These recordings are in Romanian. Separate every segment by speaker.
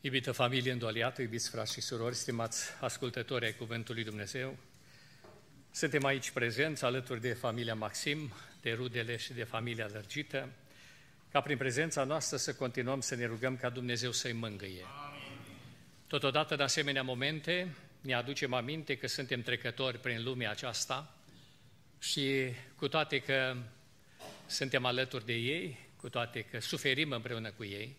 Speaker 1: Iubită familie îndoliată, iubiți frați și surori, stimați ascultători ai Cuvântului Dumnezeu, suntem aici prezenți alături de familia Maxim, de rudele și de familia lărgită, ca prin prezența noastră să continuăm să ne rugăm ca Dumnezeu să-i mângâie. Totodată, în asemenea momente, ne aducem aminte că suntem trecători prin lumea aceasta și cu toate că suntem alături de ei, cu toate că suferim împreună cu ei,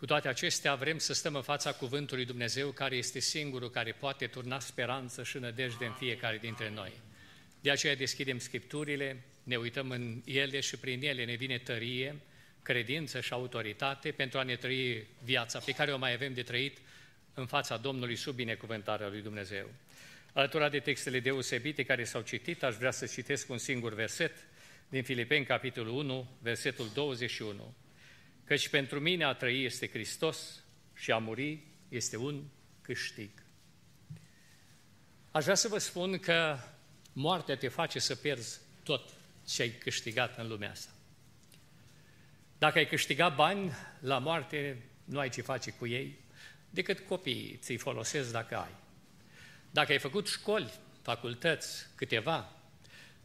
Speaker 1: cu toate acestea vrem să stăm în fața Cuvântului Dumnezeu, care este singurul care poate turna speranță și nădejde în fiecare dintre noi. De aceea deschidem Scripturile, ne uităm în ele și prin ele ne vine tărie, credință și autoritate pentru a ne trăi viața pe care o mai avem de trăit în fața Domnului sub binecuvântarea lui Dumnezeu. Alătura de textele deosebite care s-au citit, aș vrea să citesc un singur verset din Filipeni, capitolul 1, versetul 21. Căci pentru mine a trăi este Hristos și a muri este un câștig. Aș vrea să vă spun că moartea te face să pierzi tot ce ai câștigat în lumea asta. Dacă ai câștigat bani, la moarte nu ai ce face cu ei, decât copiii ți-i folosesc dacă ai. Dacă ai făcut școli, facultăți, câteva,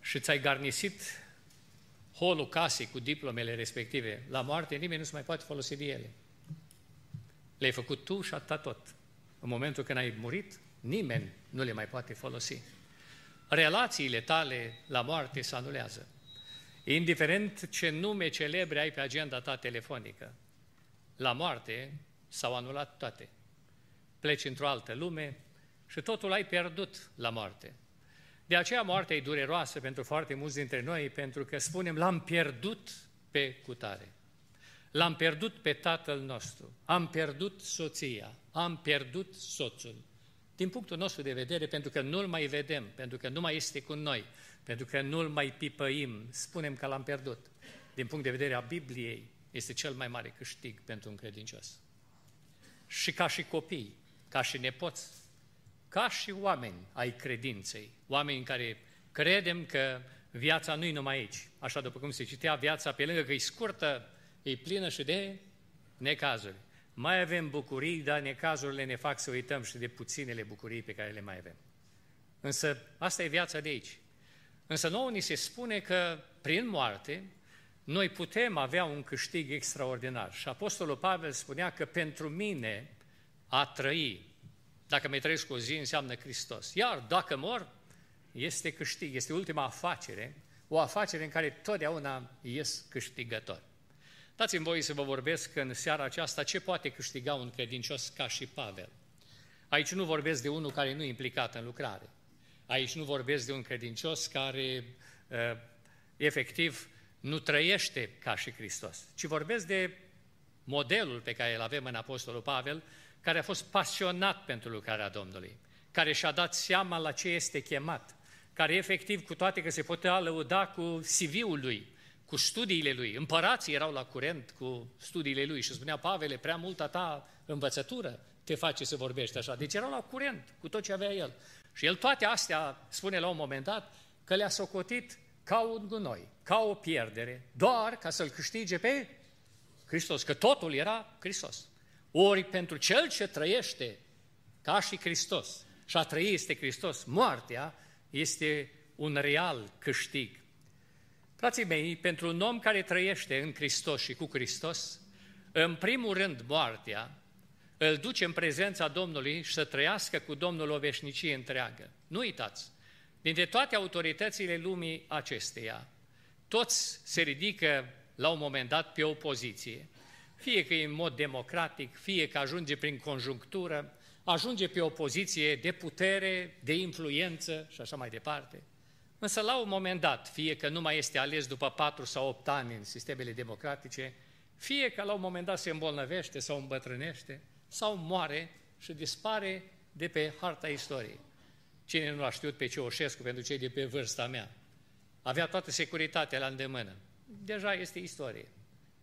Speaker 1: și ți-ai garnisit holul casei cu diplomele respective, la moarte nimeni nu se mai poate folosi de ele. Le-ai făcut tu și atâta tot. În momentul când ai murit, nimeni nu le mai poate folosi. Relațiile tale la moarte se anulează. Indiferent ce nume celebre ai pe agenda ta telefonică, la moarte s-au anulat toate. Pleci într-o altă lume și totul ai pierdut la moarte. De aceea moartea e dureroasă pentru foarte mulți dintre noi, pentru că spunem, l-am pierdut pe cutare. L-am pierdut pe tatăl nostru, am pierdut soția, am pierdut soțul. Din punctul nostru de vedere, pentru că nu-l mai vedem, pentru că nu mai este cu noi, pentru că nu-l mai pipăim, spunem că l-am pierdut. Din punct de vedere a Bibliei, este cel mai mare câștig pentru un credincios. Și ca și copii, ca și nepoți, ca și oameni ai credinței, oameni în care credem că viața nu-i numai aici. Așa după cum se citea, viața pe lângă că e scurtă, e plină și de necazuri. Mai avem bucurii, dar necazurile ne fac să uităm și de puținele bucurii pe care le mai avem. Însă asta e viața de aici. Însă nouă ni se spune că prin moarte noi putem avea un câștig extraordinar. Și Apostolul Pavel spunea că pentru mine a trăi dacă mai trăiesc o zi, înseamnă Hristos. Iar dacă mor, este câștig, este ultima afacere, o afacere în care totdeauna ies câștigător. Dați-mi voi să vă vorbesc în seara aceasta ce poate câștiga un credincios ca și Pavel. Aici nu vorbesc de unul care nu e implicat în lucrare. Aici nu vorbesc de un credincios care uh, efectiv nu trăiește ca și Hristos, ci vorbesc de modelul pe care îl avem în Apostolul Pavel, care a fost pasionat pentru lucrarea Domnului, care și-a dat seama la ce este chemat, care efectiv, cu toate că se putea lăuda cu CV-ul lui, cu studiile lui, împărații erau la curent cu studiile lui și spunea, Pavele, prea multă ta învățătură te face să vorbești așa. Deci erau la curent cu tot ce avea el. Și el toate astea, spune la un moment dat, că le-a socotit ca un gunoi, ca o pierdere, doar ca să-L câștige pe Hristos, că totul era Hristos. Ori pentru cel ce trăiește ca și Hristos, și a trăi este Hristos, moartea este un real câștig. Frații mei, pentru un om care trăiește în Hristos și cu Hristos, în primul rând moartea îl duce în prezența Domnului și să trăiască cu Domnul o veșnicie întreagă. Nu uitați, dintre toate autoritățile lumii acesteia, toți se ridică la un moment dat pe opoziție fie că e în mod democratic, fie că ajunge prin conjunctură, ajunge pe o poziție de putere, de influență și așa mai departe. Însă la un moment dat, fie că nu mai este ales după patru sau opt ani în sistemele democratice, fie că la un moment dat se îmbolnăvește sau îmbătrânește, sau moare și dispare de pe harta istoriei. Cine nu a știut pe Ceaușescu pentru cei de pe vârsta mea? Avea toată securitatea la îndemână. Deja este istorie.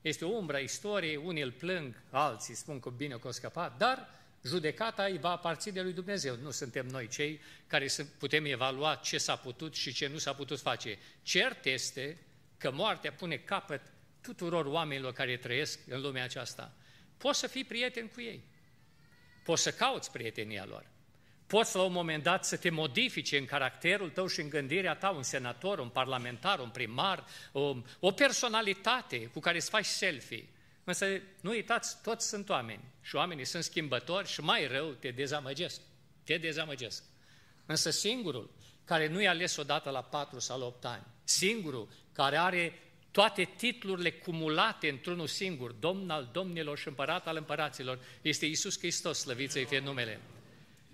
Speaker 1: Este o umbră a istoriei, unii îl plâng, alții spun că bine că a scăpat, dar judecata îi va aparține lui Dumnezeu. Nu suntem noi cei care putem evalua ce s-a putut și ce nu s-a putut face. Cert este că moartea pune capăt tuturor oamenilor care trăiesc în lumea aceasta. poți să fii prieten cu ei. Poți să cauți prietenia lor. Poți la un moment dat să te modifice în caracterul tău și în gândirea ta un senator, un parlamentar, un primar, o, o personalitate cu care îți faci selfie. Însă nu uitați, toți sunt oameni și oamenii sunt schimbători și mai rău te dezamăgesc. Te dezamăgesc. Însă singurul care nu i ales odată la 4 sau la 8 ani, singurul care are toate titlurile cumulate într-unul singur, Domn al domnilor și împărat al împăraților, este Isus Hristos, slăvit să-i fie numele.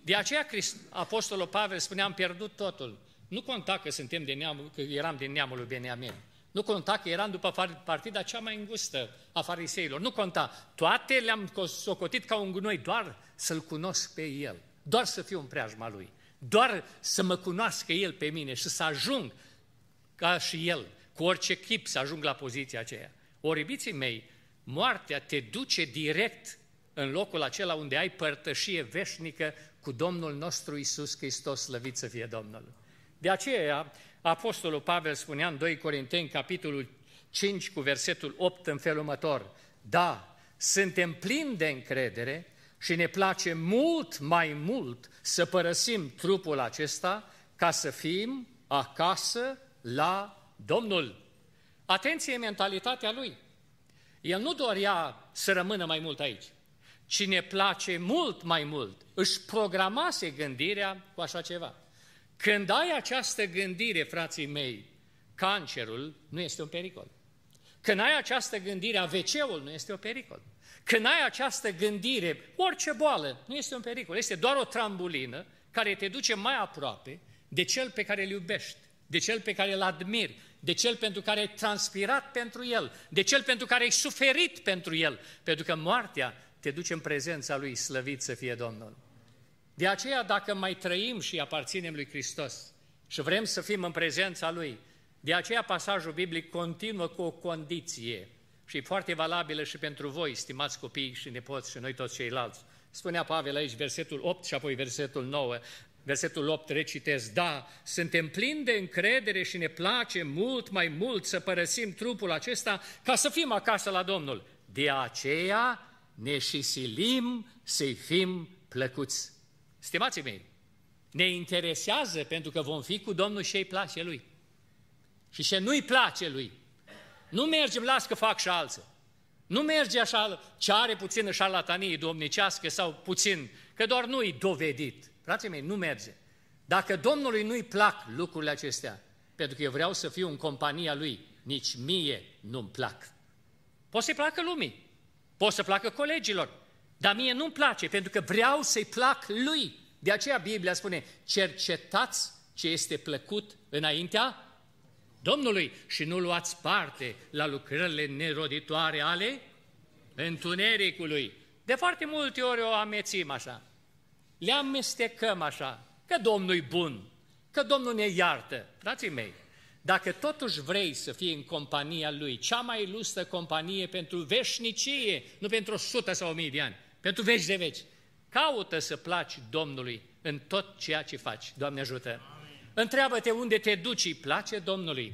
Speaker 1: De aceea Apostolul Pavel spunea, am pierdut totul. Nu conta că, suntem de neam, că eram din neamul lui Beniamin. Nu conta că eram după partida cea mai îngustă a fariseilor. Nu conta. Toate le-am socotit ca un gunoi, doar să-L cunosc pe El. Doar să fiu în preajma Lui. Doar să mă cunoască El pe mine și să ajung ca și El, cu orice chip să ajung la poziția aceea. Ori, iubiții mei, moartea te duce direct în locul acela unde ai părtășie veșnică cu Domnul nostru Isus Hristos, slăvit să fie Domnul. De aceea, Apostolul Pavel spunea în 2 Corinteni, capitolul 5, cu versetul 8, în felul următor, Da, suntem plini de încredere și ne place mult mai mult să părăsim trupul acesta ca să fim acasă la Domnul. Atenție mentalitatea lui. El nu dorea să rămână mai mult aici. Cine place mult mai mult, își programase gândirea cu așa ceva. Când ai această gândire, frații mei, cancerul nu este un pericol. Când ai această gândire, AVC-ul nu este un pericol. Când ai această gândire, orice boală nu este un pericol, este doar o trambulină care te duce mai aproape de cel pe care îl iubești, de cel pe care îl admiri, de cel pentru care ai transpirat pentru el, de cel pentru care ai suferit pentru el, pentru că moartea te duce în prezența Lui, slăvit să fie Domnul. De aceea, dacă mai trăim și aparținem Lui Hristos și vrem să fim în prezența Lui, de aceea pasajul biblic continuă cu o condiție și e foarte valabilă și pentru voi, stimați copii și nepoți și noi toți ceilalți. Spunea Pavel aici, versetul 8 și apoi versetul 9, versetul 8 recitez, da, suntem plini de încredere și ne place mult mai mult să părăsim trupul acesta ca să fim acasă la Domnul. De aceea ne și silim să-i fim plăcuți. Stimații mei, ne interesează pentru că vom fi cu Domnul și îi place Lui. Și ce nu-i place Lui. Nu mergem, las că fac și alții. Nu merge așa, ce are puțină șarlatanie domnicească sau puțin, că doar nu-i dovedit. Frații mei, nu merge. Dacă Domnului nu-i plac lucrurile acestea, pentru că eu vreau să fiu în compania Lui, nici mie nu-mi plac. Poate să-i placă lumii, Pot să placă colegilor, dar mie nu-mi place, pentru că vreau să-i plac lui. De aceea Biblia spune, cercetați ce este plăcut înaintea Domnului și nu luați parte la lucrările neroditoare ale întunericului. De foarte multe ori o amețim așa, le amestecăm așa, că Domnul e bun, că Domnul ne iartă. Frații mei, dacă totuși vrei să fii în compania Lui, cea mai ilustră companie pentru veșnicie, nu pentru o sută sau o mii de ani, pentru veci de veci, caută să placi Domnului în tot ceea ce faci. Doamne ajută! Întreabă-te unde te duci, îi place Domnului?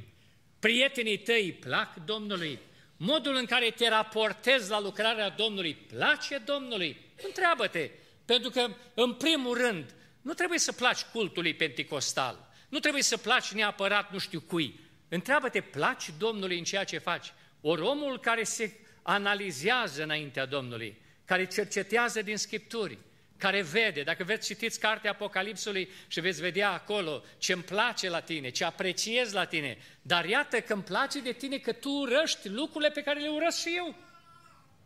Speaker 1: Prietenii tăi îi plac Domnului? Modul în care te raportezi la lucrarea Domnului place Domnului? Întreabă-te, pentru că, în primul rând, nu trebuie să placi cultului penticostal, nu trebuie să placi neapărat nu știu cui. Întreabă-te, placi Domnului în ceea ce faci? Ori omul care se analizează înaintea Domnului, care cercetează din Scripturi, care vede, dacă veți citiți cartea Apocalipsului și veți vedea acolo ce îmi place la tine, ce apreciez la tine, dar iată că îmi place de tine că tu urăști lucrurile pe care le urăsc și eu.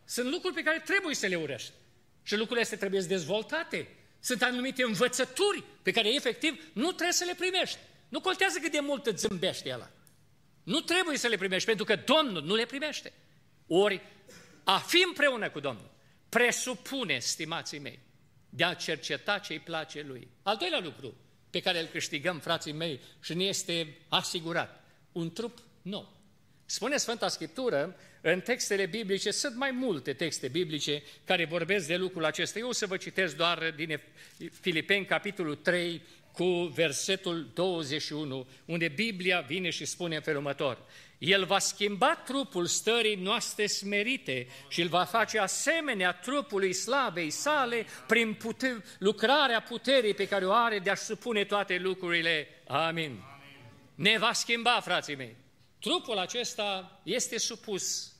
Speaker 1: Sunt lucruri pe care trebuie să le urăști. Și lucrurile astea trebuie dezvoltate. Sunt anumite învățături pe care efectiv nu trebuie să le primești. Nu contează cât de mult îți zâmbește ăla. Nu trebuie să le primești, pentru că Domnul nu le primește. Ori a fi împreună cu Domnul presupune, stimații mei, de a cerceta ce îi place Lui. Al doilea lucru pe care îl câștigăm, frații mei, și ne este asigurat, un trup nou. Spune Sfânta Scriptură, în textele biblice, sunt mai multe texte biblice care vorbesc de lucrul acesta. Eu o să vă citesc doar din Filipeni, capitolul 3, cu versetul 21, unde Biblia vine și spune în felul următor. El va schimba trupul stării noastre smerite și îl va face asemenea trupului slavei sale prin pute- lucrarea puterii pe care o are de a-și supune toate lucrurile. Amin. Amin. Ne va schimba, frații mei. Trupul acesta este supus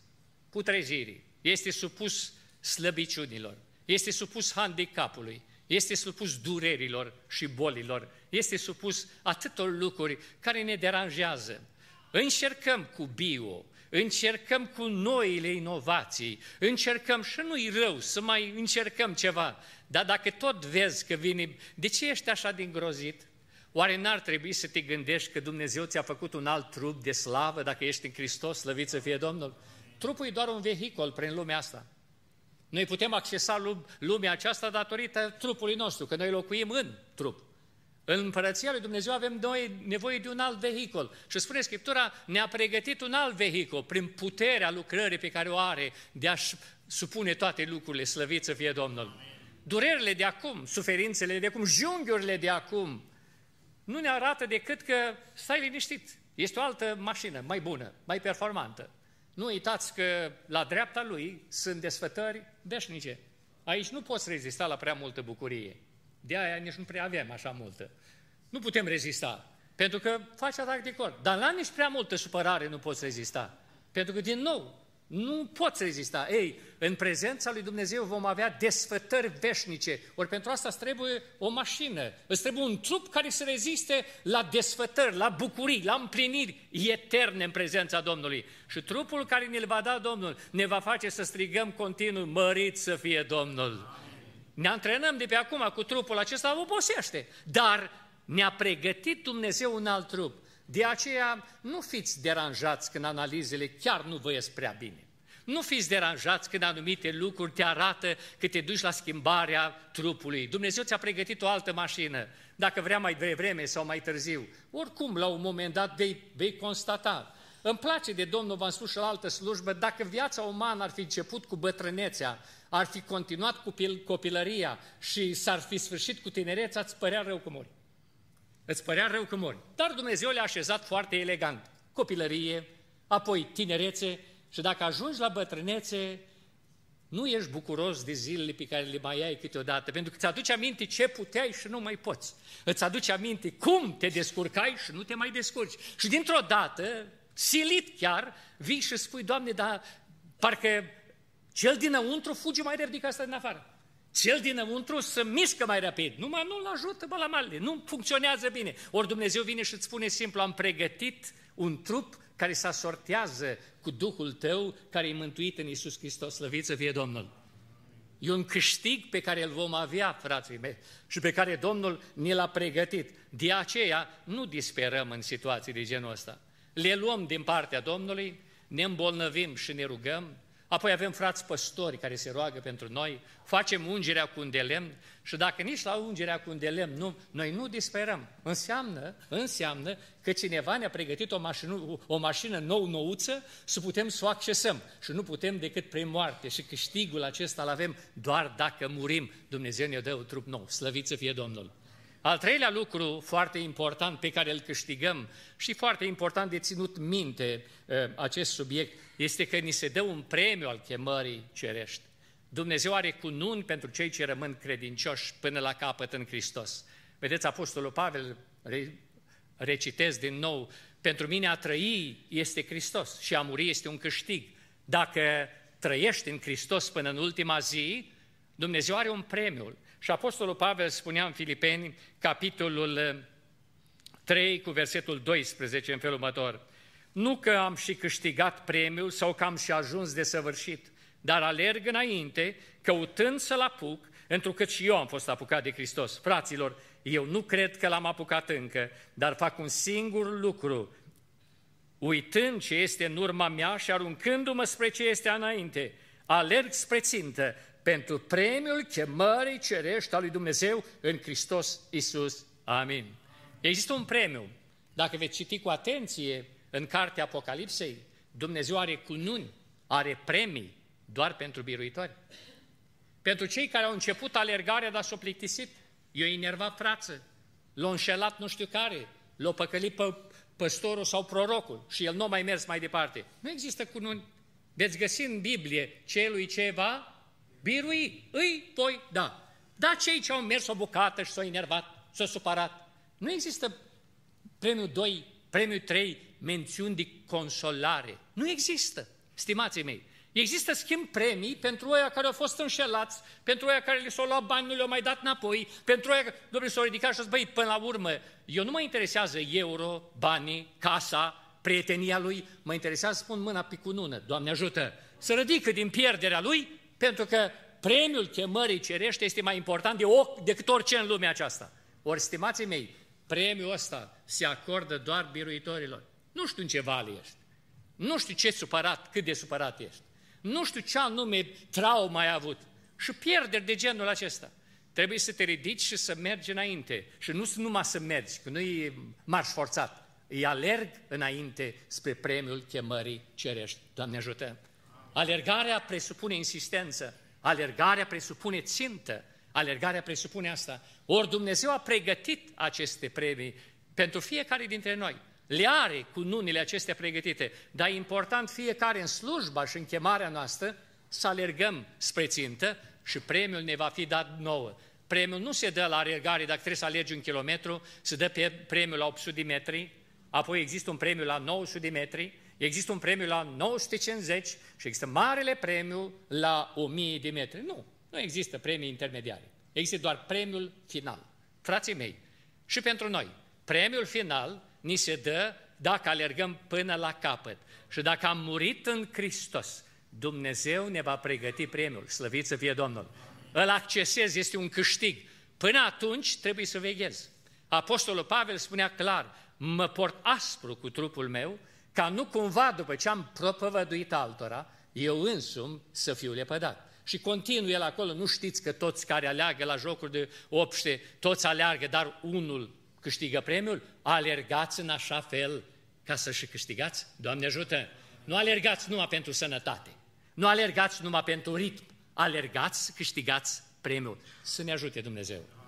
Speaker 1: putrezirii, este supus slăbiciunilor, este supus handicapului, este supus durerilor și bolilor, este supus atâtor lucruri care ne deranjează. Încercăm cu bio, încercăm cu noile inovații, încercăm și nu-i rău să mai încercăm ceva, dar dacă tot vezi că vine, de ce ești așa din grozit? Oare n-ar trebui să te gândești că Dumnezeu ți-a făcut un alt trup de slavă dacă ești în Hristos, slăvit să fie Domnul? Trupul e doar un vehicul prin lumea asta. Noi putem accesa lumea aceasta datorită trupului nostru, că noi locuim în trup. În Împărăția lui Dumnezeu avem noi nevoie de un alt vehicul. Și spune Scriptura, ne-a pregătit un alt vehicul prin puterea lucrării pe care o are de a-și supune toate lucrurile, slăvit să fie Domnul. Durerile de acum, suferințele de acum, junghiurile de acum, nu ne arată decât că stai liniștit, este o altă mașină, mai bună, mai performantă. Nu uitați că la dreapta lui sunt desfătări veșnice. Aici nu poți rezista la prea multă bucurie. De aia nici nu prea avem așa multă. Nu putem rezista, pentru că faci atac de cor. Dar la nici prea multă supărare nu poți rezista. Pentru că, din nou, nu poți rezista. Ei, în prezența lui Dumnezeu vom avea desfătări veșnice. Ori pentru asta îți trebuie o mașină, îți trebuie un trup care să reziste la desfătări, la bucurii, la împliniri eterne în prezența Domnului. Și trupul care ne-l va da Domnul ne va face să strigăm continuu, mărit să fie Domnul. Ne antrenăm de pe acum cu trupul acesta, obosește. Dar ne-a pregătit Dumnezeu un alt trup. De aceea nu fiți deranjați când analizele chiar nu vă ies prea bine. Nu fiți deranjați când anumite lucruri te arată că te duci la schimbarea trupului. Dumnezeu ți-a pregătit o altă mașină, dacă vrea mai devreme sau mai târziu. Oricum, la un moment dat vei, vei constata. Îmi place de Domnul, v-am spus și la altă slujbă, dacă viața umană ar fi început cu bătrânețea, ar fi continuat cu copilăria și s-ar fi sfârșit cu tinerețea, îți părea rău că mori. Îți părea rău că mori. Dar Dumnezeu le-a așezat foarte elegant. Copilărie, apoi tinerețe și dacă ajungi la bătrânețe, nu ești bucuros de zilele pe care le mai ai câteodată, pentru că îți aduce aminte ce puteai și nu mai poți. Îți aduce aminte cum te descurcai și nu te mai descurci. Și dintr-o dată, silit chiar, vii și spui, Doamne, dar parcă cel dinăuntru fuge mai repede ca asta din afară. Cel dinăuntru să mișcă mai rapid. Numai nu-l ajută bălamale, nu funcționează bine. Ori Dumnezeu vine și îți spune simplu, am pregătit un trup care se asortează cu Duhul tău, care e mântuit în Iisus Hristos, slăvit să fie Domnul. E un câștig pe care îl vom avea, frații mei, și pe care Domnul ne l-a pregătit. De aceea nu disperăm în situații de genul ăsta. Le luăm din partea Domnului, ne îmbolnăvim și ne rugăm, Apoi avem frați păstori care se roagă pentru noi, facem ungerea cu un de lemn și dacă nici la ungerea cu un de lemn nu, noi nu disperăm. Înseamnă, înseamnă că cineva ne-a pregătit o mașină, o mașină nou-nouță să putem să o accesăm și nu putem decât prin moarte și câștigul acesta îl avem doar dacă murim. Dumnezeu ne dă un trup nou, slăvit să fie Domnul. Al treilea lucru foarte important pe care îl câștigăm și foarte important de ținut minte uh, acest subiect este că ni se dă un premiu al chemării cerești. Dumnezeu are cununi pentru cei ce rămân credincioși până la capăt în Hristos. Vedeți, Apostolul Pavel, recitez din nou, pentru mine a trăi este Hristos și a muri este un câștig. Dacă trăiești în Hristos până în ultima zi, Dumnezeu are un premiu. Și Apostolul Pavel spunea în Filipeni, capitolul 3 cu versetul 12 în felul următor, nu că am și câștigat premiul sau că am și ajuns de săvârșit, dar alerg înainte, căutând să-l apuc, întrucât și eu am fost apucat de Hristos. Fraților, eu nu cred că l-am apucat încă, dar fac un singur lucru, uitând ce este în urma mea și aruncându-mă spre ce este înainte, alerg spre țintă, pentru premiul chemării cerești al lui Dumnezeu în Hristos Isus. Amin. Există un premiu. Dacă veți citi cu atenție în cartea Apocalipsei, Dumnezeu are cununi, are premii doar pentru biruitori. Pentru cei care au început alergarea, dar s-au plictisit, i-au enervat frață, l-a înșelat nu știu care, l-a păcălit pe păstorul sau prorocul și el nu a mai mers mai departe. Nu există cununi. Veți găsi în Biblie celui ce va birui. Îi, voi, da. Da, cei ce au mers o bucată și s-au enervat, s-au supărat. Nu există premiul 2, premiul 3, mențiuni de consolare. Nu există, stimații mei. Există schimb premii pentru oia care au fost înșelați, pentru oia care li s-au luat bani, nu le-au mai dat înapoi, pentru oia, domnule, s-au ridicat și băi, până la urmă, eu nu mă interesează euro, banii, casa, prietenia lui, mă interesează să pun mâna pe cunună, Doamne ajută, să ridică din pierderea lui, pentru că premiul chemării cerește este mai important de o, decât orice în lumea aceasta. Ori, stimații mei, premiul ăsta se acordă doar biruitorilor. Nu știu în ce vale ești. Nu știu ce supărat, cât de supărat ești. Nu știu ce anume traumă ai avut. Și pierderi de genul acesta. Trebuie să te ridici și să mergi înainte. Și nu numai să mergi, că nu e marș forțat. Îi alerg înainte spre premiul chemării cerești. Doamne ajută! Alergarea presupune insistență. Alergarea presupune țintă. Alergarea presupune asta. Ori Dumnezeu a pregătit aceste premii pentru fiecare dintre noi le are cu nunile acestea pregătite, dar e important fiecare în slujba și în chemarea noastră să alergăm spre țintă și premiul ne va fi dat nouă. Premiul nu se dă la alergare dacă trebuie să alergi un kilometru, se dă pe premiul la 800 de metri, apoi există un premiu la 900 de metri, există un premiu la 950 și există marele premiu la 1000 de metri. Nu, nu există premii intermediare. Există doar premiul final. Frații mei, și pentru noi, premiul final ni se dă dacă alergăm până la capăt. Și dacă am murit în Hristos, Dumnezeu ne va pregăti premiul. Slăvit să fie Domnul! Îl accesezi, este un câștig. Până atunci trebuie să veghezi. Apostolul Pavel spunea clar, mă port aspru cu trupul meu, ca nu cumva după ce am propovăduit altora, eu însumi să fiu lepădat. Și continuu el acolo, nu știți că toți care aleargă la jocuri de obște, toți aleargă, dar unul câștigă premiul, alergați în așa fel ca să și câștigați? Doamne ajută! Nu alergați numai pentru sănătate, nu alergați numai pentru ritm, alergați, câștigați premiul. Să ne ajute Dumnezeu!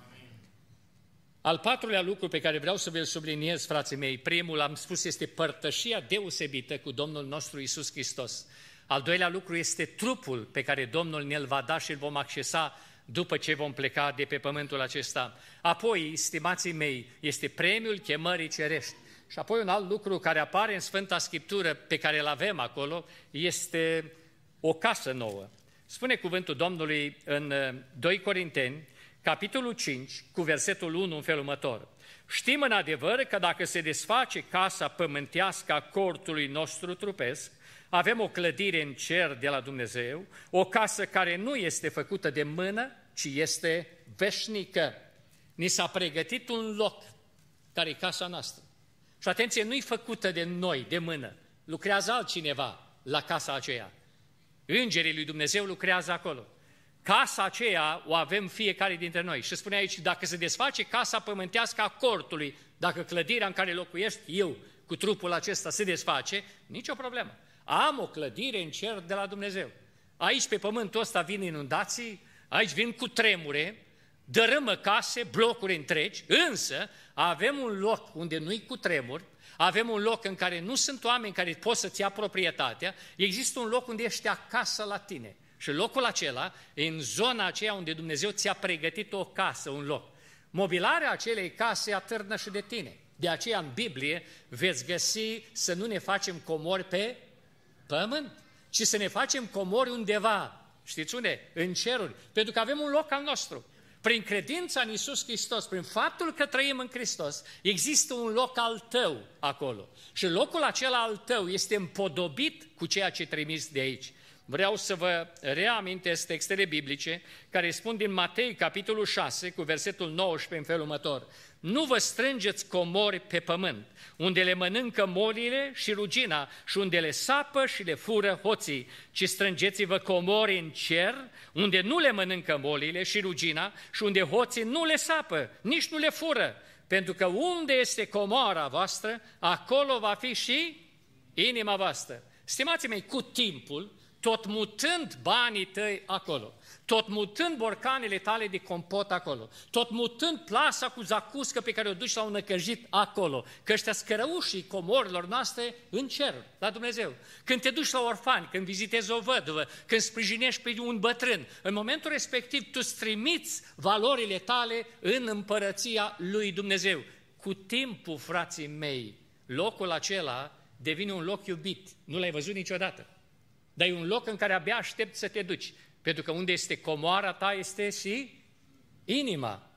Speaker 1: Al patrulea lucru pe care vreau să vă subliniez, frații mei, primul, am spus, este părtășia deosebită cu Domnul nostru Isus Hristos. Al doilea lucru este trupul pe care Domnul ne-l va da și îl vom accesa după ce vom pleca de pe pământul acesta. Apoi, stimații mei, este premiul chemării cerești. Și apoi un alt lucru care apare în Sfânta Scriptură, pe care îl avem acolo, este o casă nouă. Spune cuvântul Domnului în 2 uh, Corinteni, capitolul 5, cu versetul 1 în felul următor. Știm în adevăr că dacă se desface casa pământească a cortului nostru trupesc, avem o clădire în cer de la Dumnezeu, o casă care nu este făcută de mână, ci este veșnică. Ni s-a pregătit un loc care e casa noastră. Și atenție, nu-i făcută de noi, de mână. Lucrează altcineva la casa aceea. Îngerii lui Dumnezeu lucrează acolo. Casa aceea o avem fiecare dintre noi. Și spune aici, dacă se desface casa pământească a cortului, dacă clădirea în care locuiesc eu cu trupul acesta se desface, nicio problemă. Am o clădire în cer de la Dumnezeu. Aici pe pământul ăsta vin inundații, aici vin cu tremure, dărâmă case, blocuri întregi, însă avem un loc unde nu-i cu tremur, avem un loc în care nu sunt oameni care pot să-ți ia proprietatea, există un loc unde ești acasă la tine. Și locul acela e în zona aceea unde Dumnezeu ți-a pregătit o casă, un loc. Mobilarea acelei case atârnă și de tine. De aceea în Biblie veți găsi să nu ne facem comori pe pământ, ci să ne facem comori undeva, știți unde? În ceruri, pentru că avem un loc al nostru. Prin credința în Iisus Hristos, prin faptul că trăim în Hristos, există un loc al tău acolo. Și locul acela al tău este împodobit cu ceea ce trimis de aici. Vreau să vă reamintesc textele biblice care spun din Matei, capitolul 6, cu versetul 19 în felul următor. Nu vă strângeți comori pe pământ, unde le mănâncă molile și rugina și unde le sapă și le fură hoții, ci strângeți-vă comori în cer, unde nu le mănâncă molile și rugina și unde hoții nu le sapă, nici nu le fură, pentru că unde este comoara voastră, acolo va fi și inima voastră. Stimați mei, cu timpul, tot mutând banii tăi acolo, tot mutând borcanele tale de compot acolo, tot mutând plasa cu zacuscă pe care o duci la un năcăjit acolo, că ăștia scărăușii comorilor noastre în cer, la Dumnezeu. Când te duci la orfani, când vizitezi o văduvă, când sprijinești pe un bătrân, în momentul respectiv tu îți trimiți valorile tale în împărăția lui Dumnezeu. Cu timpul, frații mei, locul acela devine un loc iubit. Nu l-ai văzut niciodată. Dar e un loc în care abia aștept să te duci. Pentru că unde este comoara ta este și inima.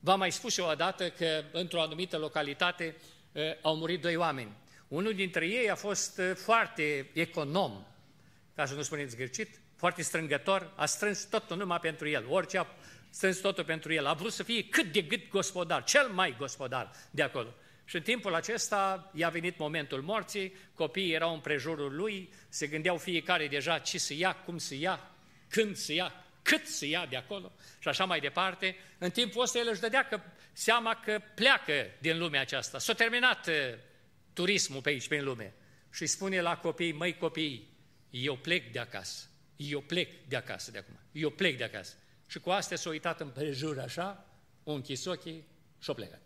Speaker 1: V-am mai spus eu odată că într-o anumită localitate uh, au murit doi oameni. Unul dintre ei a fost uh, foarte econom, ca să nu spuneți greșit, foarte strângător, a strâns totul numai pentru el, orice a strâns totul pentru el. A vrut să fie cât de cât gospodar, cel mai gospodar de acolo. Și în timpul acesta i-a venit momentul morții, copiii erau în prejurul lui, se gândeau fiecare deja ce să ia, cum să ia, când să ia, cât să ia de acolo și așa mai departe. În timpul ăsta el își dădea că, seama că pleacă din lumea aceasta. S-a terminat uh, turismul pe aici, pe lume. Și spune la copii, măi copii, eu plec de acasă. Eu plec de acasă de acum. Eu plec de acasă. Și cu astea s-a uitat în prejur așa, o închis ochii și a plecat.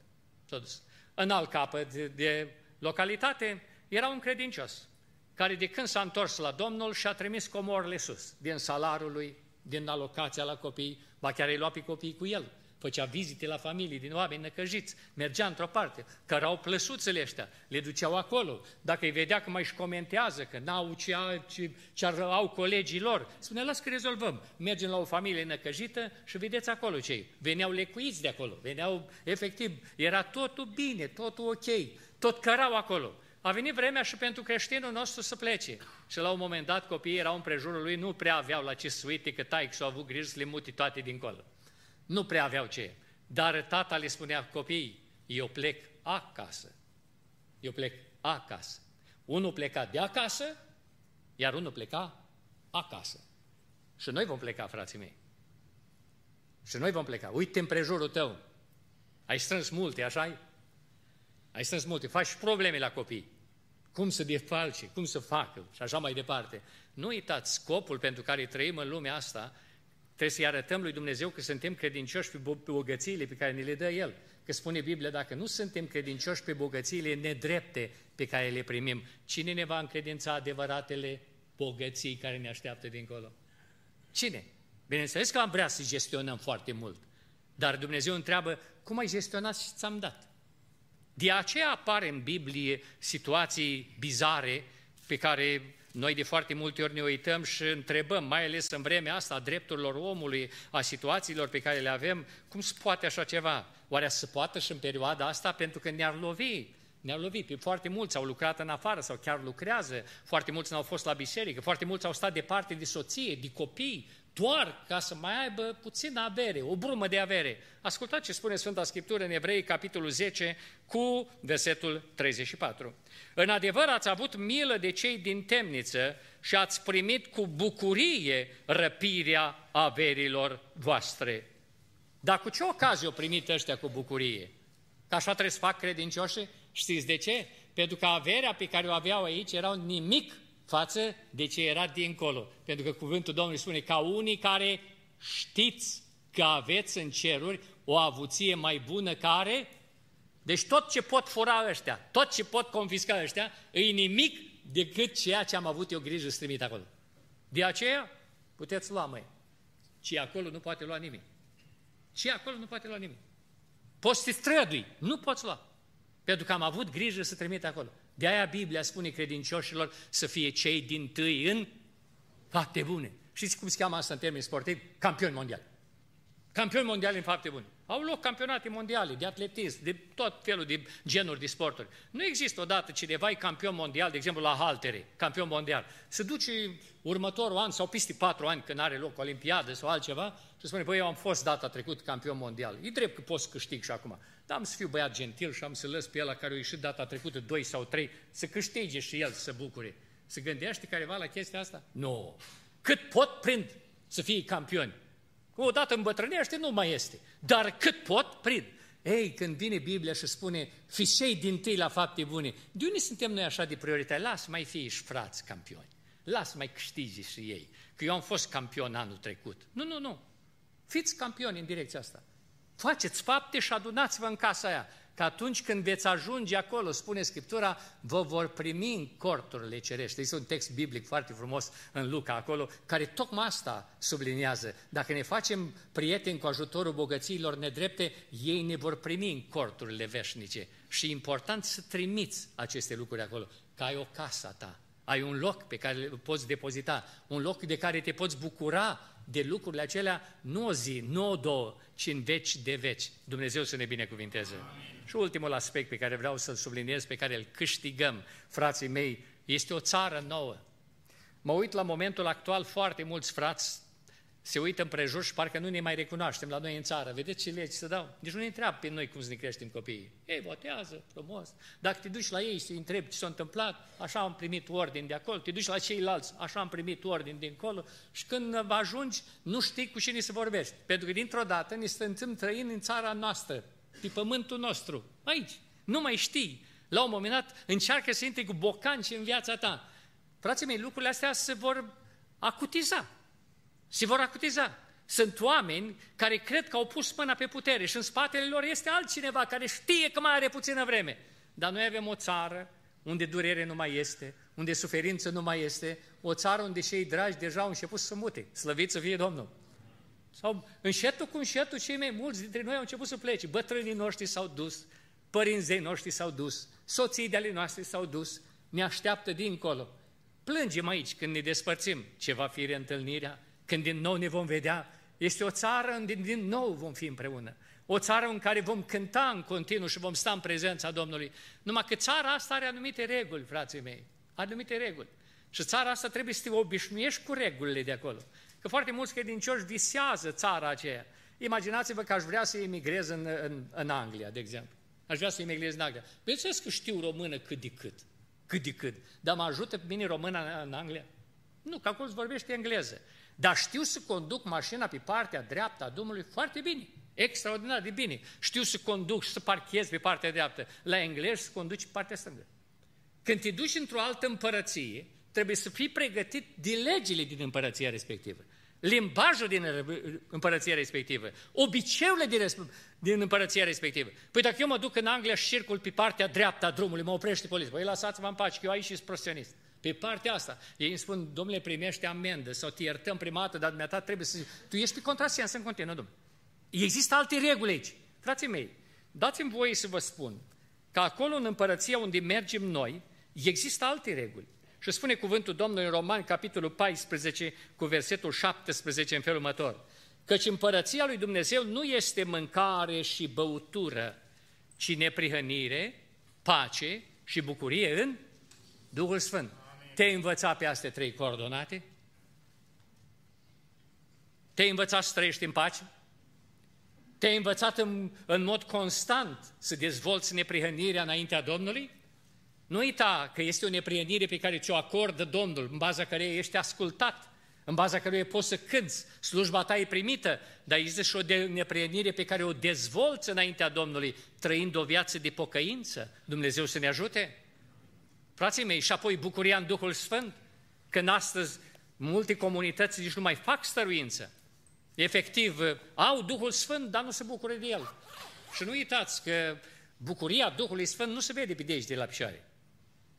Speaker 1: S-a dus. În alt capăt de, de localitate era un credincios care de când s-a întors la Domnul și-a trimis comorile sus, din salarul lui, din alocația la copii, ba chiar îi lua pe copii cu el, făcea vizite la familii din oameni năcăjiți, mergea într-o parte, care au plăsuțele ăștia, le duceau acolo. Dacă îi vedea că mai își comentează, că n-au ce, ce, ce au colegii lor, spune, las că rezolvăm. Mergem la o familie năcăjită și vedeți acolo cei. Veneau lecuiți de acolo, veneau, efectiv, era totul bine, totul ok, tot cărau acolo. A venit vremea și pentru creștinul nostru să plece. Și la un moment dat copiii erau în prejurul lui, nu prea aveau la ce să uite, că taic s-au avut grijă să le muti toate dincolo. Nu prea aveau ce. Dar tata le spunea copiii, eu plec acasă. Eu plec acasă. Unul pleca de acasă, iar unul pleca acasă. Și noi vom pleca, frații mei. Și noi vom pleca. Uite în prejurul tău. Ai strâns multe, așa Ai strâns multe. Faci probleme la copii. Cum să defalce, cum să facă și așa mai departe. Nu uitați, scopul pentru care trăim în lumea asta Trebuie să-i arătăm lui Dumnezeu că suntem credincioși pe bogățiile pe care ne le dă El. Că spune Biblia, dacă nu suntem credincioși pe bogățiile nedrepte pe care le primim, cine ne va încredința adevăratele bogății care ne așteaptă dincolo? Cine? Bineînțeles că am vrea să gestionăm foarte mult, dar Dumnezeu întreabă, cum ai gestionat și ți-am dat? De aceea apare în Biblie situații bizare pe care noi de foarte multe ori ne uităm și întrebăm, mai ales în vremea asta, a drepturilor omului, a situațiilor pe care le avem, cum se poate așa ceva? Oare să poată și în perioada asta? Pentru că ne-ar lovi ne-au lovit. Foarte mulți au lucrat în afară sau chiar lucrează, foarte mulți n-au fost la biserică, foarte mulți au stat departe de soție, de copii, doar ca să mai aibă puțină avere, o brumă de avere. Ascultați ce spune Sfânta Scriptură în Evrei, capitolul 10, cu versetul 34. În adevăr ați avut milă de cei din temniță și ați primit cu bucurie răpirea averilor voastre. Dar cu ce ocazie au primit ăștia cu bucurie? Că așa trebuie să fac credincioși? Știți de ce? Pentru că averea pe care o aveau aici erau nimic față de ce era dincolo. Pentru că cuvântul Domnului spune ca unii care știți că aveți în ceruri o avuție mai bună care... Deci tot ce pot fura ăștia, tot ce pot confisca ăștia, e nimic decât ceea ce am avut eu grijă să trimit acolo. De aceea puteți lua, măi. Ce acolo nu poate lua nimic. Ce acolo nu poate lua nimic. Poți să te strădui, nu poți lua. Pentru că am avut grijă să trimit acolo. De aia Biblia spune credincioșilor să fie cei din tâi în fapte bune. Știți cum se cheamă asta în termeni sportivi? Campioni mondiali. Campioni mondiali în fapte bune. Au loc campionate mondiale de atletism, de tot felul de genuri de sporturi. Nu există odată cineva e campion mondial, de exemplu la haltere, campion mondial. Se duce următorul an sau peste patru ani când are loc olimpiadă sau altceva și spune, păi eu am fost data trecut campion mondial. E drept că pot să câștig și acum. Dar am să fiu băiat gentil și am să lăs pe el care a ieșit data trecută, doi sau trei, să câștige și el, să se bucure. Se gândește careva la chestia asta? Nu. Cât pot prind să fie campioni. Odată îmbătrânește, nu mai este. Dar cât pot, prind. Ei, când vine Biblia și spune, fișei din tâi la fapte bune, de unde suntem noi așa de prioritate? Las, mai fie și frați campioni. Las mai câștigi și ei, că eu am fost campion anul trecut. Nu, nu, nu. Fiți campioni în direcția asta. Faceți fapte și adunați-vă în casa aia că atunci când veți ajunge acolo, spune Scriptura, vă vor primi în corturile cerești. Este un text biblic foarte frumos în Luca acolo, care tocmai asta subliniază. Dacă ne facem prieteni cu ajutorul bogățiilor nedrepte, ei ne vor primi în corturile veșnice. Și e important să trimiți aceste lucruri acolo, că ai o casă ta, ai un loc pe care îl poți depozita, un loc de care te poți bucura de lucrurile acelea, nu o zi, nu o două, ci în veci de veci. Dumnezeu să ne binecuvinteze. Amin. Și ultimul aspect pe care vreau să-l subliniez, pe care îl câștigăm, frații mei, este o țară nouă. Mă uit la momentul actual, foarte mulți frați se uită împrejur și parcă nu ne mai recunoaștem la noi în țară. Vedeți ce legi se dau? Deci nu ne întreabă pe noi cum să ne creștem copiii. Ei, votează, frumos. Dacă te duci la ei și întrebi ce s-a întâmplat, așa am primit ordin de acolo, te duci la ceilalți, așa am primit ordin de acolo și când ajungi, nu știi cu cine să vorbești. Pentru că dintr-o dată ne stânțăm trăind în țara noastră, pe pământul nostru, aici. Nu mai știi. La un moment dat încearcă să intri cu bocanci în viața ta. Frații mei, lucrurile astea se vor acutiza. Se vor acutiza. Sunt oameni care cred că au pus mâna pe putere și în spatele lor este altcineva care știe că mai are puțină vreme. Dar noi avem o țară unde durere nu mai este, unde suferință nu mai este, o țară unde cei dragi deja au început să mute. Slăvit să fie Domnul! Sau înșetul cu înșetul, cei mai mulți dintre noi au început să plece. Bătrânii noștri s-au dus, părinții noștri s-au dus, soții de ale noastre s-au dus, ne așteaptă dincolo. Plângem aici când ne despărțim. Ce va fi reîntâlnirea? Când din nou ne vom vedea? Este o țară unde din nou vom fi împreună. O țară în care vom cânta în continuu și vom sta în prezența Domnului. Numai că țara asta are anumite reguli, frații mei. Anumite reguli. Și țara asta trebuie să te obișnuiești cu regulile de acolo. Că foarte mulți credincioși visează țara aceea. Imaginați-vă că aș vrea să emigrez în, în, în Anglia, de exemplu. Aș vrea să emigrez în Anglia. Bineînțeles că știu română cât de cât. Cât de cât. Dar mă ajută pe mine româna în Anglia? Nu, că acolo vorbește engleză. Dar știu să conduc mașina pe partea dreaptă a drumului foarte bine. Extraordinar de bine. Știu să conduc și să parchez pe partea dreaptă. La englez să conduci pe partea stângă. Când te duci într-o altă împărăție, trebuie să fii pregătit de legile din împărăția respectivă limbajul din împărăția respectivă, obiceiurile din, din împărăția respectivă. Păi dacă eu mă duc în Anglia și circul pe partea dreaptă a drumului, mă oprește poliția, păi lăsați-mă în pace, că eu aici sunt profesionist. Pe partea asta, ei îmi spun, domnule, primește amendă sau te iertăm prima dată, dar dumneata trebuie să... Tu ești pe contrasens în continuu, domnule. Există alte reguli aici. Frații mei, dați-mi voie să vă spun că acolo în împărăția unde mergem noi, există alte reguli. Și spune cuvântul Domnului în Roman, capitolul 14, cu versetul 17 în felul următor. Căci împărăția lui Dumnezeu nu este mâncare și băutură, ci neprihănire, pace și bucurie în Duhul Sfânt. Amin. Te-ai învățat pe astea trei coordonate? Te-ai învățat să trăiești în pace? Te-ai învățat în, în mod constant să dezvolți neprihănirea înaintea Domnului? Nu uita că este o neprienire pe care ți-o acordă Domnul, în baza care ești ascultat, în baza căruia poți să cânți, slujba ta e primită, dar există și o neprienire pe care o dezvolți înaintea Domnului, trăind o viață de pocăință. Dumnezeu să ne ajute? Frații mei, și apoi bucuria în Duhul Sfânt, când astăzi multe comunități nici nu mai fac stăruință. Efectiv, au Duhul Sfânt, dar nu se bucură de El. Și nu uitați că bucuria Duhului Sfânt nu se vede pe de aici, de la picioare.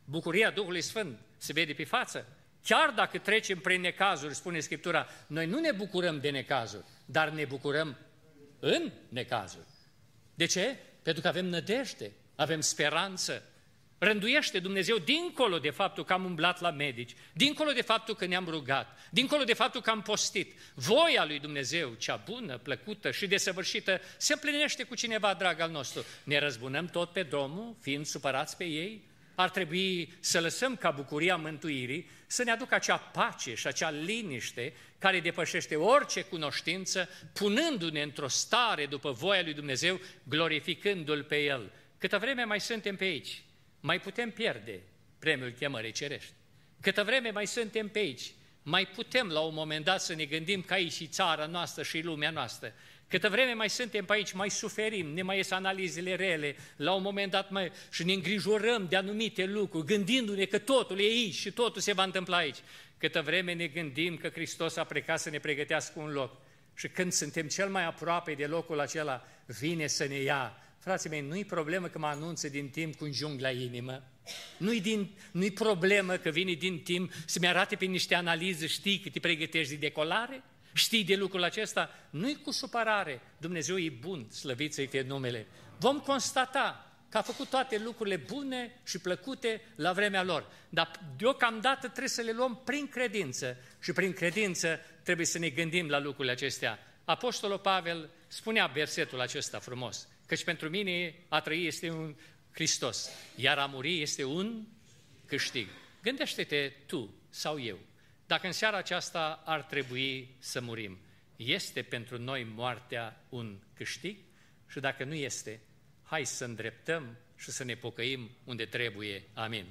Speaker 1: Bucuria Duhului Sfânt se vede pe față. Chiar dacă trecem prin necazuri, spune Scriptura, noi nu ne bucurăm de necazuri, dar ne bucurăm în necazuri. De ce? Pentru că avem nădejde, avem speranță. Rânduiește Dumnezeu dincolo de faptul că am umblat la medici, dincolo de faptul că ne-am rugat, dincolo de faptul că am postit. Voia lui Dumnezeu, cea bună, plăcută și desăvârșită, se împlinește cu cineva drag al nostru. Ne răzbunăm tot pe drumul, fiind supărați pe ei, ar trebui să lăsăm ca bucuria mântuirii să ne aducă acea pace și acea liniște care depășește orice cunoștință, punându-ne într-o stare după voia lui Dumnezeu, glorificându-L pe El. Câtă vreme mai suntem pe aici, mai putem pierde premiul chemării cerești. Câtă vreme mai suntem pe aici, mai putem la un moment dat să ne gândim că aici și țara noastră și lumea noastră Câtă vreme mai suntem pe aici, mai suferim, ne mai ies analizele rele, la un moment dat mai, și ne îngrijorăm de anumite lucruri, gândindu-ne că totul e aici și totul se va întâmpla aici. Câtă vreme ne gândim că Hristos a plecat să ne pregătească un loc și când suntem cel mai aproape de locul acela, vine să ne ia. Frații mei, nu-i problemă că mă anunță din timp cu un jung la inimă, nu-i, din, nu-i problemă că vine din timp să-mi arate pe niște analize, știi că te pregătești de decolare? Știi de lucrul acesta? Nu-i cu supărare. Dumnezeu e bun, slăvit să-i fie numele. Vom constata că a făcut toate lucrurile bune și plăcute la vremea lor. Dar deocamdată trebuie să le luăm prin credință și prin credință trebuie să ne gândim la lucrurile acestea. Apostolul Pavel spunea versetul acesta frumos, căci pentru mine a trăi este un Hristos, iar a muri este un câștig. Gândește-te tu sau eu, dacă în seara aceasta ar trebui să murim, este pentru noi moartea un câștig? Și dacă nu este, hai să îndreptăm și să ne pocăim unde trebuie. Amin.